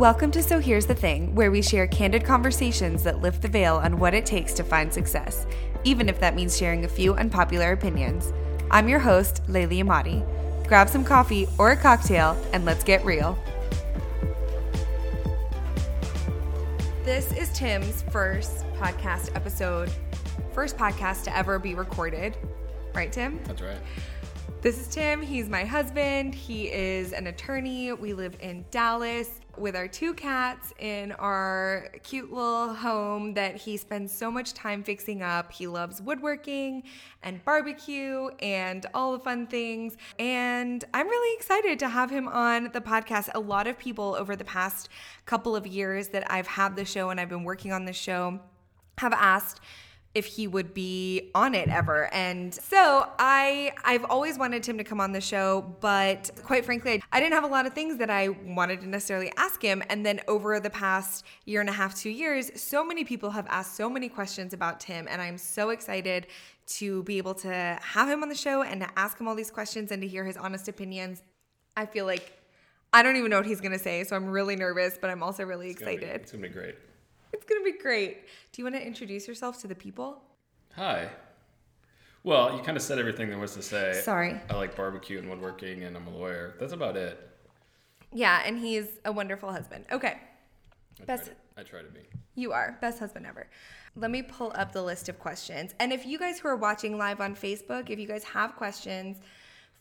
Welcome to So Here's the Thing, where we share candid conversations that lift the veil on what it takes to find success, even if that means sharing a few unpopular opinions. I'm your host, Layli Amati. Grab some coffee or a cocktail and let's get real. This is Tim's first podcast episode, first podcast to ever be recorded. Right, Tim? That's right. This is Tim. He's my husband. He is an attorney. We live in Dallas with our two cats in our cute little home that he spends so much time fixing up. He loves woodworking and barbecue and all the fun things. And I'm really excited to have him on the podcast. A lot of people over the past couple of years that I've had the show and I've been working on the show have asked if he would be on it ever. And so I I've always wanted him to come on the show, but quite frankly, I didn't have a lot of things that I wanted to necessarily ask him. And then over the past year and a half, 2 years, so many people have asked so many questions about Tim and I'm so excited to be able to have him on the show and to ask him all these questions and to hear his honest opinions. I feel like I don't even know what he's going to say, so I'm really nervous, but I'm also really It's gonna be- excited. It's gonna be great. It's going to be great. Do you want to introduce yourself to the people? Hi. Well, you kind of said everything there was to say. Sorry. I like barbecue and woodworking, and I'm a lawyer. That's about it. Yeah, and he's a wonderful husband. Okay, I Best- Try to, I try to be. you are best husband ever. Let me pull up the list of questions. And if you guys who are watching live on Facebook, if you guys have questions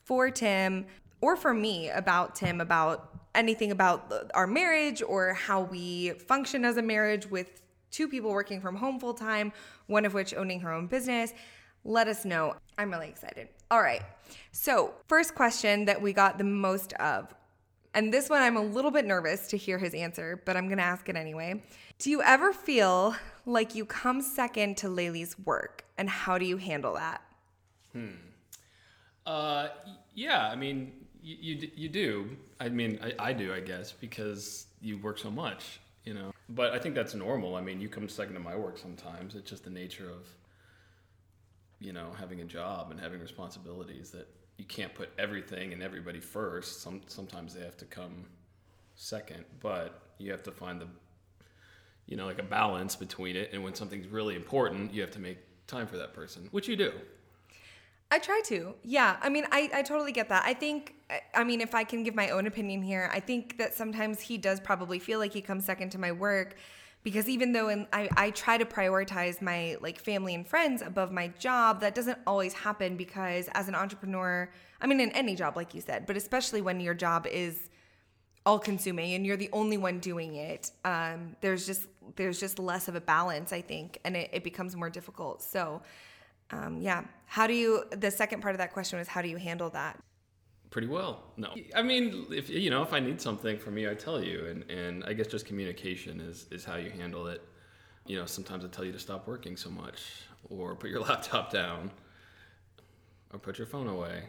for Tim or for me about Tim, about anything about our marriage or how we function as a marriage with two people working from home full time, one of which owning her own business, let us know. I'm really excited. All right. So, first question that we got the most of and this one I'm a little bit nervous to hear his answer, but I'm going to ask it anyway. Do you ever feel like you come second to Layli's work, and how do you handle that? Hmm. Uh, yeah. I mean, you, you do. I mean, I, I do, I guess, because you work so much, you know. But I think that's normal. I mean, you come second to my work sometimes. It's just the nature of, you know, having a job and having responsibilities that you can't put everything and everybody first. Some sometimes they have to come second, but you have to find the, you know, like a balance between it. And when something's really important, you have to make time for that person, which you do. I try to. Yeah. I mean, I, I totally get that. I think, I- mean, if I can give my own opinion here, I think that sometimes he does probably feel like he comes second to my work because even though in, I, I try to prioritize my like family and friends above my job, that doesn't always happen because as an entrepreneur, I mean, in any job, like you said, but especially when your job is all consuming and you're the only one doing it um, there's just there's just less of a balance i think and it, it becomes more difficult so um, yeah how do you the second part of that question was how do you handle that pretty well. No, I mean, if you know, if I need something from you, I tell you, and and I guess just communication is is how you handle it. You know, sometimes I tell you to stop working so much, or put your laptop down, or put your phone away.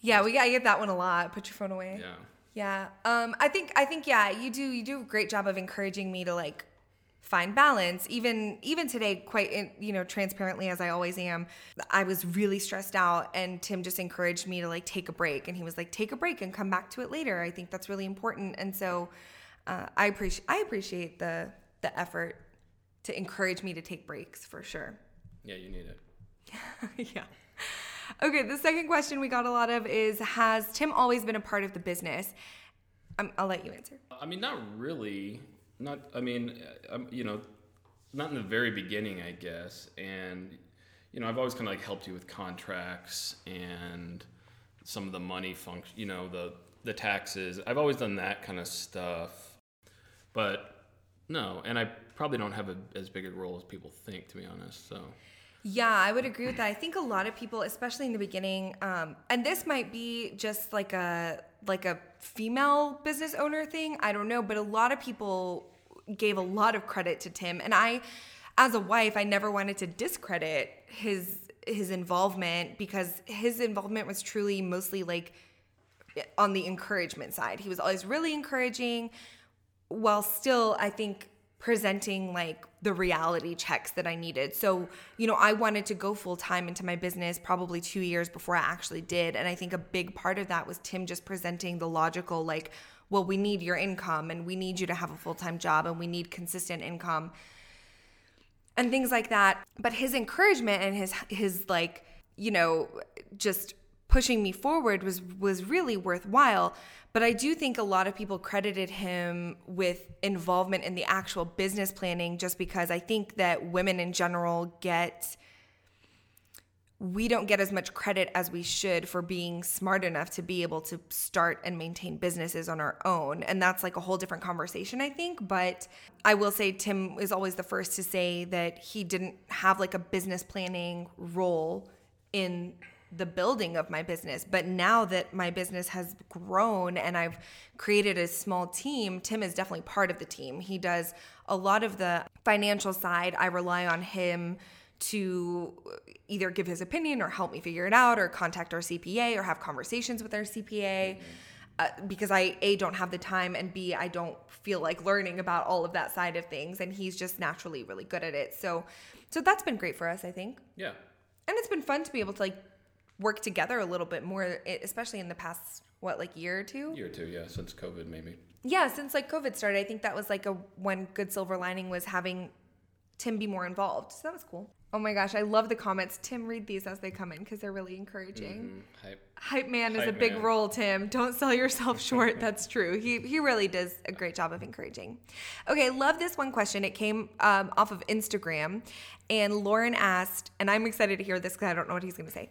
yeah we i get that one a lot put your phone away Yeah, Yeah. Um, I think I think yeah, you do you do a great job of encouraging me to like find balance. Even even today, quite in, you know transparently as I always am, I was really stressed out, and Tim just encouraged me to like take a break, and he was like, take a break and come back to it later. I think that's really important, and so uh, I appreciate I appreciate the the effort to encourage me to take breaks for sure. yeah, you need it. yeah. Okay, the second question we got a lot of is Has Tim always been a part of the business? Um, I'll let you answer. I mean, not really. Not. I mean, uh, um, you know, not in the very beginning, I guess. And you know, I've always kind of like helped you with contracts and some of the money function. You know, the the taxes. I've always done that kind of stuff. But no, and I probably don't have a, as big a role as people think, to be honest. So Yeah, I would agree with that. I think a lot of people, especially in the beginning, um, and this might be just like a like a female business owner thing. I don't know, but a lot of people gave a lot of credit to Tim, and I, as a wife, I never wanted to discredit his his involvement because his involvement was truly mostly like on the encouragement side. He was always really encouraging while still I think presenting like the reality checks that I needed. So, you know, I wanted to go full time into my business probably 2 years before I actually did, and I think a big part of that was Tim just presenting the logical like well, we need your income and we need you to have a full time job and we need consistent income and things like that. But his encouragement and his his like, you know, just pushing me forward was was really worthwhile. But I do think a lot of people credited him with involvement in the actual business planning just because I think that women in general get we don't get as much credit as we should for being smart enough to be able to start and maintain businesses on our own. And that's like a whole different conversation, I think. But I will say, Tim is always the first to say that he didn't have like a business planning role in the building of my business. But now that my business has grown and I've created a small team, Tim is definitely part of the team. He does a lot of the financial side. I rely on him to either give his opinion or help me figure it out or contact our CPA or have conversations with our CPA. Uh, because I a don't have the time and b I don't feel like learning about all of that side of things and he's just naturally really good at it. So so that's been great for us, I think. Yeah. And it's been fun to be able to like work together a little bit more especially in the past what like year or two? Year or two, yeah, since COVID maybe. Yeah, since like COVID started, I think that was like a one good silver lining was having Tim be more involved. So that was cool. Oh my gosh, I love the comments. Tim, read these as they come in because they're really encouraging. Mm-hmm. Hype. Hype man is Hype a big man. role, Tim. Don't sell yourself short. That's true. He he really does a great job of encouraging. Okay, love this one question. It came um, off of Instagram, and Lauren asked, and I'm excited to hear this because I don't know what he's going to say.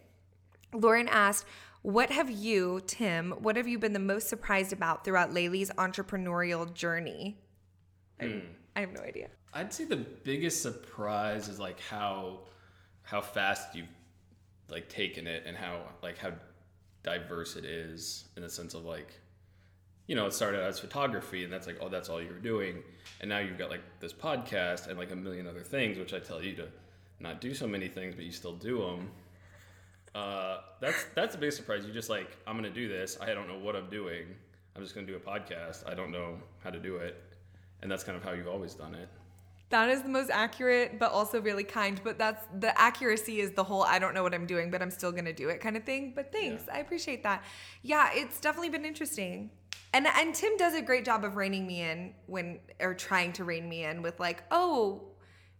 Lauren asked, "What have you, Tim? What have you been the most surprised about throughout Layli's entrepreneurial journey?" I, I have no idea. I'd say the biggest surprise is like how how fast you've like taken it and how like how diverse it is in the sense of like you know it started as photography and that's like oh that's all you were doing and now you've got like this podcast and like a million other things which I tell you to not do so many things but you still do them. Uh, that's that's a big surprise. You just like I'm gonna do this. I don't know what I'm doing. I'm just gonna do a podcast. I don't know how to do it, and that's kind of how you've always done it. That is the most accurate, but also really kind. But that's the accuracy is the whole I don't know what I'm doing, but I'm still gonna do it kind of thing. But thanks, Yeah. I appreciate that. Yeah, it's definitely been interesting. And and Tim does a great job of reining me in when or trying to rein me in with like, oh,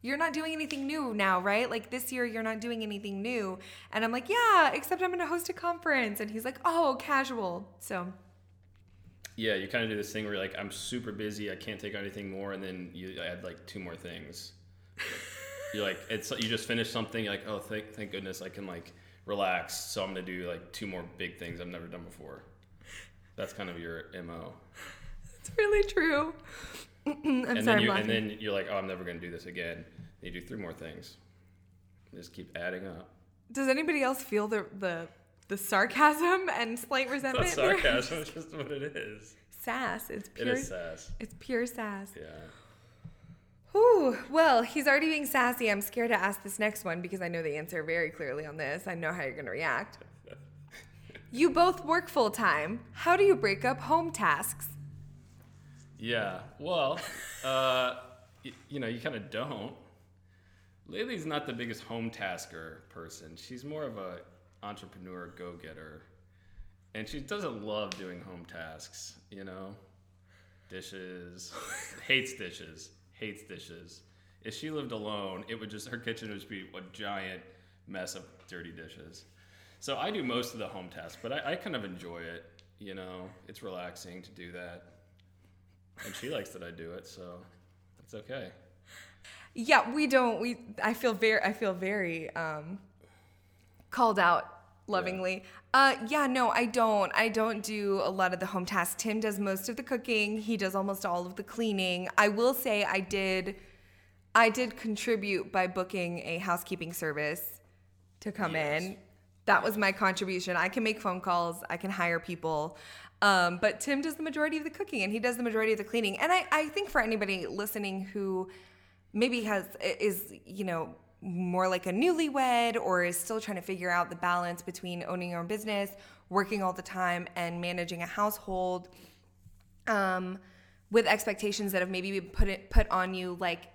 you're not doing anything new now, right? Like this year you're not doing anything new. And I'm like, yeah, except I'm gonna host a conference. And he's like, oh, casual. So Yeah, you kind of do this thing where you're like, I'm super busy, I can't take on anything more, and then you add like two more things. you're like, it's you just finished something, you're like, oh, thank thank goodness I can like relax. So I'm gonna do like two more big things I've never done before. That's kind of your mo. it's really true. I'm and sorry, then I'm you laughing. and then you're like, oh, I'm never gonna do this again. And you do three more things. Just keep adding up. Does anybody else feel the the the sarcasm and slight It's resentment? not sarcasm. It's just what it is. Sass. It's pure. is sass. It's pure sass. Yeah. Whew. Well, he's already being sassy. I'm scared to ask this next one because I know the answer very clearly on this. I know how you're going to react. You both work full time. How do you break up home tasks? Yeah. Well, uh, y- you know, you kind of don't. Layli's not the biggest home tasker person. She's more of a entrepreneur, go-getter, and she doesn't love doing home tasks. You know, dishes, hates dishes, hates dishes. If she lived alone, it would just her kitchen would just be a giant mess of dirty dishes. So I do most of the home tasks, but I, I kind of enjoy it. You know, it's relaxing to do that and she likes that I do it, so it's okay. Yeah, we don't. We. I feel very. I feel very um, called out lovingly. Uh, yeah, no, I don't. I don't do a lot of the home tasks. Tim does most of the cooking. He does almost all of the cleaning. I will say I did. I did contribute by booking a housekeeping service to come Yes. in. That was my contribution. I can make phone calls. I can hire people. Um, but Tim does the majority of the cooking and he does the majority of the cleaning. And I, I think for anybody listening who maybe has is you know more like a newlywed or is still trying to figure out the balance between owning your own business working all the time and managing a household um, with expectations that have maybe been put it, put on you like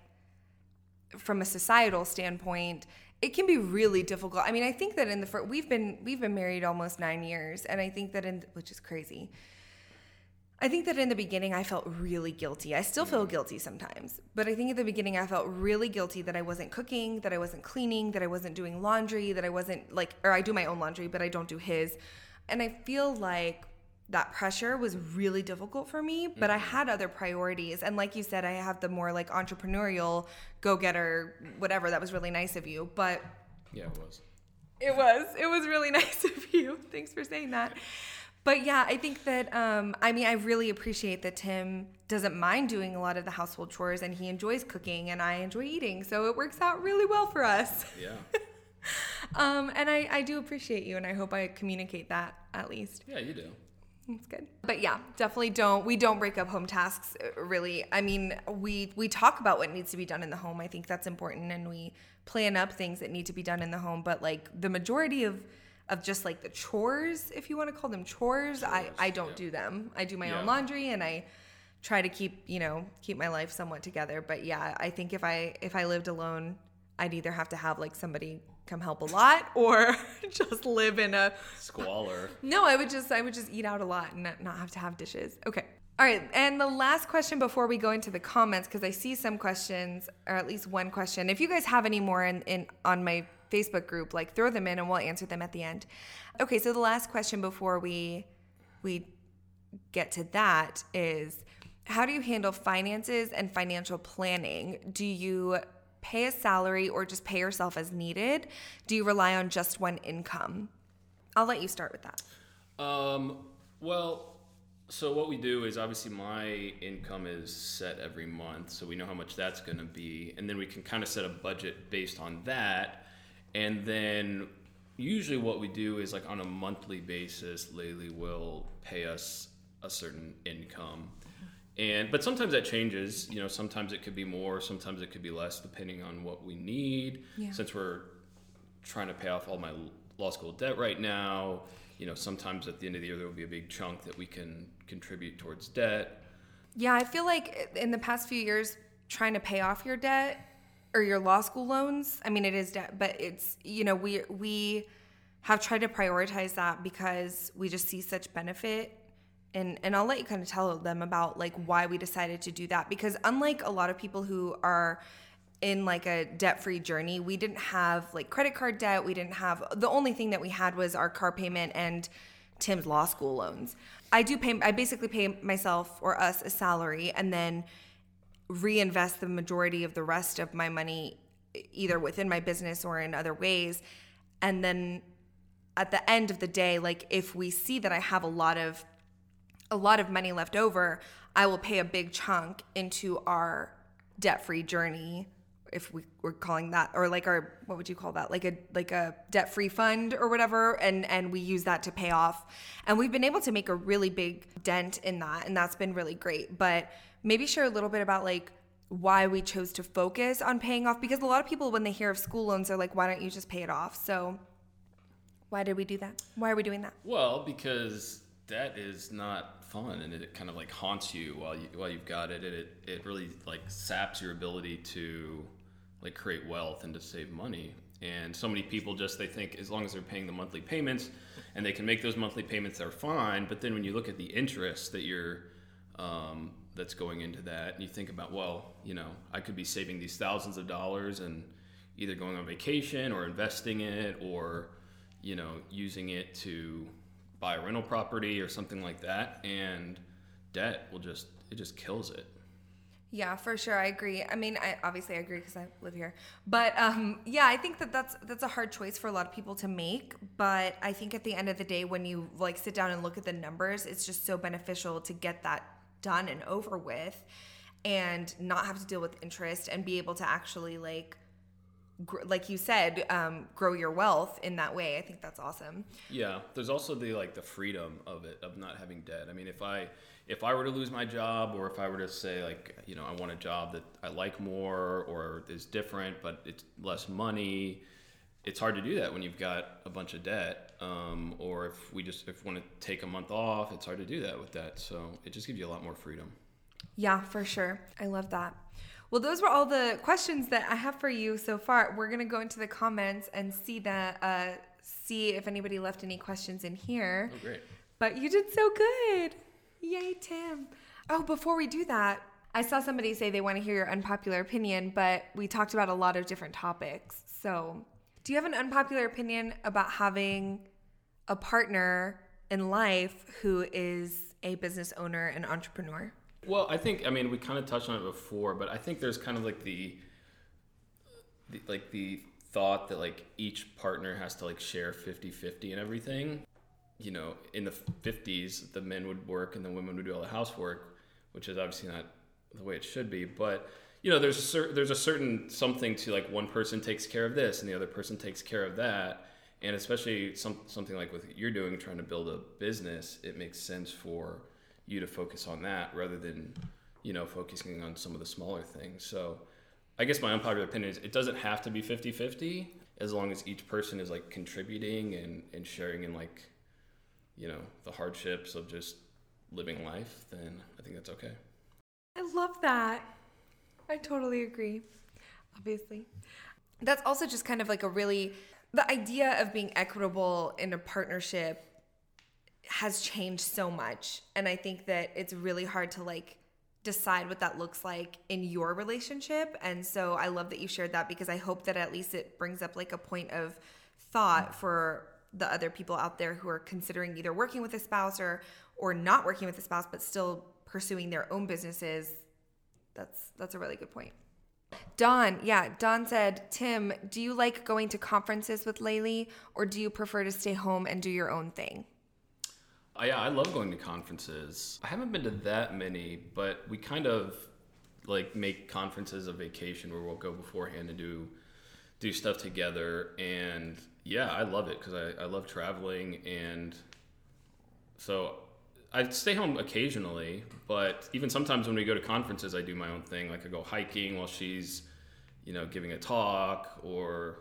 from a societal standpoint it can be really difficult. I mean i think that in the first we've been we've been married almost nine years and i think that in which is crazy I think that in the beginning I felt really guilty. I still feel guilty sometimes, but I think at the beginning I felt really guilty that I wasn't cooking, that I wasn't cleaning, that I wasn't doing laundry, that I wasn't like, or I do my own laundry, but I don't do his. And I feel like that pressure was really difficult for me, but I mm-hmm. had other priorities. And like you said, I have the more like entrepreneurial, go getter, whatever. That was really nice of you. But Yeah, it was. it was. It was really nice of you. Thanks for saying that. But yeah, I think that um, I mean I really appreciate that Tim doesn't mind doing a lot of the household chores and he enjoys cooking and I enjoy eating. So it works out really well for us. Yeah. Um, and I, I do appreciate you and I hope I communicate that at least. Yeah, you do. That's good. But yeah, definitely don't we don't break up home tasks uh, really. I mean, we we talk about what needs to be done in the home. I think that's important and we plan up things that need to be done in the home, but like the majority of of just like the chores, if you want to call them chores, I Chores, I don't yeah. do them. I do my Yeah. own laundry and I try to keep, you know, keep my life somewhat together. But yeah, I think if I if I lived alone, I'd either have to have like somebody come help a lot or just live in a Squalor. no, I would just I would just eat out a lot and not, not have to have dishes. Okay. All right, and the last question before we go into the comments, because I see some questions, or at least one question. If you guys have any more in, in on my Facebook group, like throw them in and we'll answer them at the end. Okay, so the last question before we we get to that is how do you handle finances and financial planning? Do you pay a salary or just pay yourself as needed? Do you rely on just one income? I'll let you start with that. Um, well, so what we do is obviously my income is set every month, so we know how much that's going to be, and then we can kind of set a budget based on that. And then usually what we do is like on a monthly basis, Layli will pay us a certain income. And but sometimes that changes, you know, sometimes it could be more, sometimes it could be less depending on what we need. Yeah. Since we're trying to pay off all my law school debt right now. You know, sometimes at the end of the year there will be a big chunk that we can contribute towards debt. Yeah, I feel like in the past few years, trying to pay off your debt or your law school loans. I mean, it is debt, but it's you know we we have tried to prioritize that because we just see such benefit. And and I'll let you kind of tell them about like why we decided to do that because unlike a lot of people who are in like a debt-free journey, we didn't have like credit card debt. We didn't have the only thing that we had was our car payment and Tim's law school loans. I do pay I basically pay myself or us a salary and then reinvest the majority of the rest of my money either within my business or in other ways. And then at the end of the day, like if we see that I have a lot of a lot of money left over, I will pay a big chunk into our debt-free journey if we were calling that or like our what would you call that? Like a like a debt-free fund or whatever and and we use that to pay off. And we've been able to make a really big dent in that and that's been really great. But maybe share a little bit about like why we chose to focus on paying off because a lot of people when they hear of school loans are like why don't you just pay it off so why did we do that why are we doing that Well, because debt is not fun and it kind of like haunts you while you while you've got it. It it really like saps your ability to like create wealth and to save money. And so many people just they think as long as they're paying the monthly payments and they can make those monthly payments, they're fine. But then when you look at the interest that you're um, that's going into that, and you think about, well, you know, I could be saving these thousands of dollars and either going on vacation or investing it or you know using it to buy a rental property or something like that and debt will just it just kills it Yeah, for sure. I agree. I mean, I obviously I agree because I live here. But um, yeah, I think that that's that's a hard choice for a lot of people to make. But I think at the end of the day, when you like sit down and look at the numbers, it's just so beneficial to get that done and over with, and not have to deal with interest and be able to actually like, gr- like you said, um, grow your wealth in that way. I think that's awesome. yeah there's also the like the freedom of it of not having debt i mean if i if i were to lose my job or if i were to say like you know i want a job that i like more or is different but it's less money it's hard to do that when you've got a bunch of debt um, or if we just if we want to take a month off it's hard to do that with that so it just gives you a lot more freedom Yeah, for sure. I love that. Well, those were all the questions that I have for you so far. We're gonna go into the comments and see that, uh, see if anybody left any questions in here. oh great But you did so good. Yay, Tim. Oh, before we do that, I saw somebody say they want to hear your unpopular opinion, but we talked about a lot of different topics. So, do you have an unpopular opinion about having a partner in life who is a business owner and entrepreneur? Well, I think I mean we kind of touched on it before, but I think there's kind of like the, the like the thought that like each partner has to like share 50-50 and everything. You know, in the 50s, the men would work and the women would do all the housework, which is obviously not the way it should be, but you know, there's a cer- there's a certain something to like one person takes care of this and the other person takes care of that. And especially some, something like what you're doing, trying to build a business, it makes sense for you to focus on that rather than, you know, focusing on some of the smaller things. So I guess my unpopular opinion is it doesn't have to be 50 50 as long as each person is like contributing and, and sharing in like, you know, the hardships of just living life, then I think that's okay. I love that. I totally agree, obviously. That's also just kind of like a really, the idea of being equitable in a partnership has changed so much. And I think that it's really hard to like decide what that looks like in your relationship. And so I love that you shared that because I hope that at least it brings up like a point of thought for the other people out there who are considering either working with a spouse or or not working with a spouse but still pursuing their own businesses. That's that's a really good point. Don, yeah, Don said, Tim, do you like going to conferences with Layli or do you prefer to stay home and do your own thing? I, yeah, I love going to conferences. I haven't been to that many, but we kind of like make conferences a vacation where we'll go beforehand and do do stuff together. And yeah, I love it because I, I love traveling and so I stay home occasionally, but even sometimes when we go to conferences, I do my own thing. Like I go hiking while she's, you know, giving a talk or,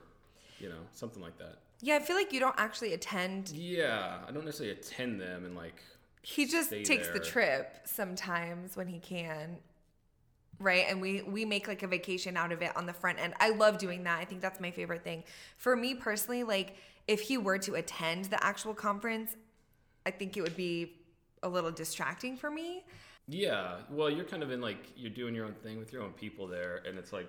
you know, something like that. Yeah, I feel like you don't actually attend. Yeah, I don't necessarily attend them and like. He just takes the trip sometimes when he can. Right? And we we make like a vacation out of it on the front end. I love doing that. I think that's my favorite thing. For me personally, like if he were to attend the actual conference, I think it would be a little distracting for me. Yeah, well, you're kind of in like you're doing your own thing with your own people there, and it's like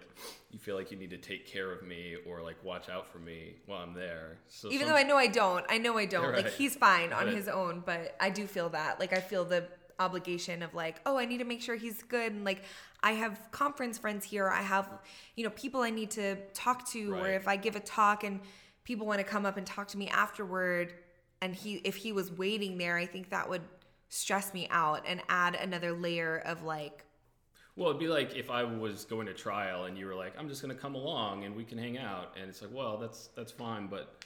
you feel like you need to take care of me or like watch out for me while I'm there. So Even some- though I know I don't. I know I don't. Like he's fine on Right. his own, but I do feel that. Like I feel the obligation of like, oh, I need to make sure he's good and like I have conference friends here. I have, you know, people I need to talk to or if I give a talk and people want to come up and talk to me afterward and he if he was waiting there, I think that would stress me out and add another layer of like Well, it'd be like if I was going to trial and you were like, "I'm just going to come along and we can hang out," and it's like, "Well, that's that's fine," but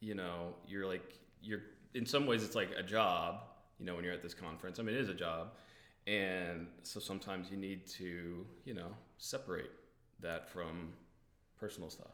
you know, you're like you're in some ways it's like a job. You know, when you're at this conference, I mean, it is a job, and so sometimes you need to, you know, separate that from personal stuff.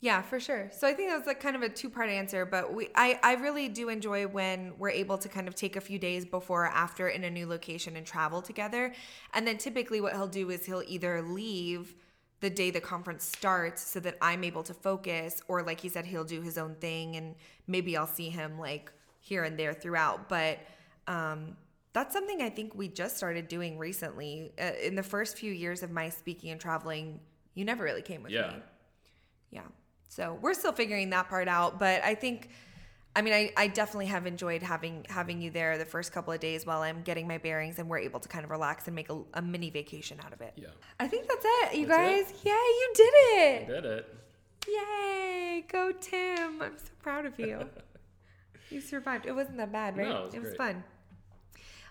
Yeah, for sure. So I think that was like kind of a two part answer, but we I, I really do enjoy when we're able to kind of take a few days before or after in a new location and travel together. And then typically what he'll do is he'll either leave the day the conference starts so that I'm able to focus, or like he said, he'll do his own thing and maybe I'll see him like here and there throughout. But um that's something I think we just started doing recently. Uh, in the first few years of my speaking and traveling, you never really came with Yeah. me. Yeah. So we're still figuring that part out, but I think I mean I, I definitely have enjoyed having having you there the first couple of days while I'm getting my bearings and we're able to kind of relax and make a, a mini vacation out of it. Yeah, I think that's it, you That's guys. Yay, you did it. You did it. Yay. Go Tim. I'm so proud of you. you survived. It wasn't that bad, right? No, it was great. fun.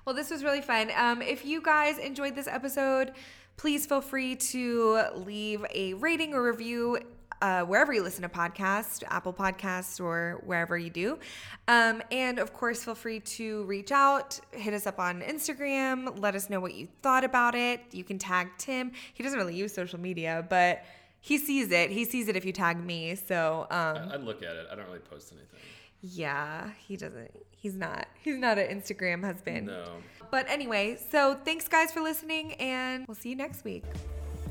Well, this was really fun. Um, if you guys enjoyed this episode, please feel free to leave a rating or review uh, wherever you listen to podcasts, Apple Podcasts, or wherever you do. Um, and of course, feel free to reach out, hit us up on Instagram, let us know what you thought about it. You can tag Tim. He doesn't really use social media, but he sees it. He sees it if you tag me. So, um, I, I'd look at it. I don't really post anything. yeah, he doesn't. He's not. He's not an Instagram husband. No. But anyway, so thanks guys for listening, and we'll see you next week.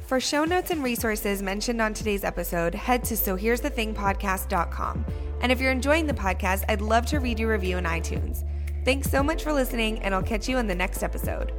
For show notes and resources mentioned on today's episode, head to so here's the thing podcast.com. And if you're enjoying the podcast, I'd love to read your review in iTunes. Thanks so much for listening, and I'll catch you in the next episode.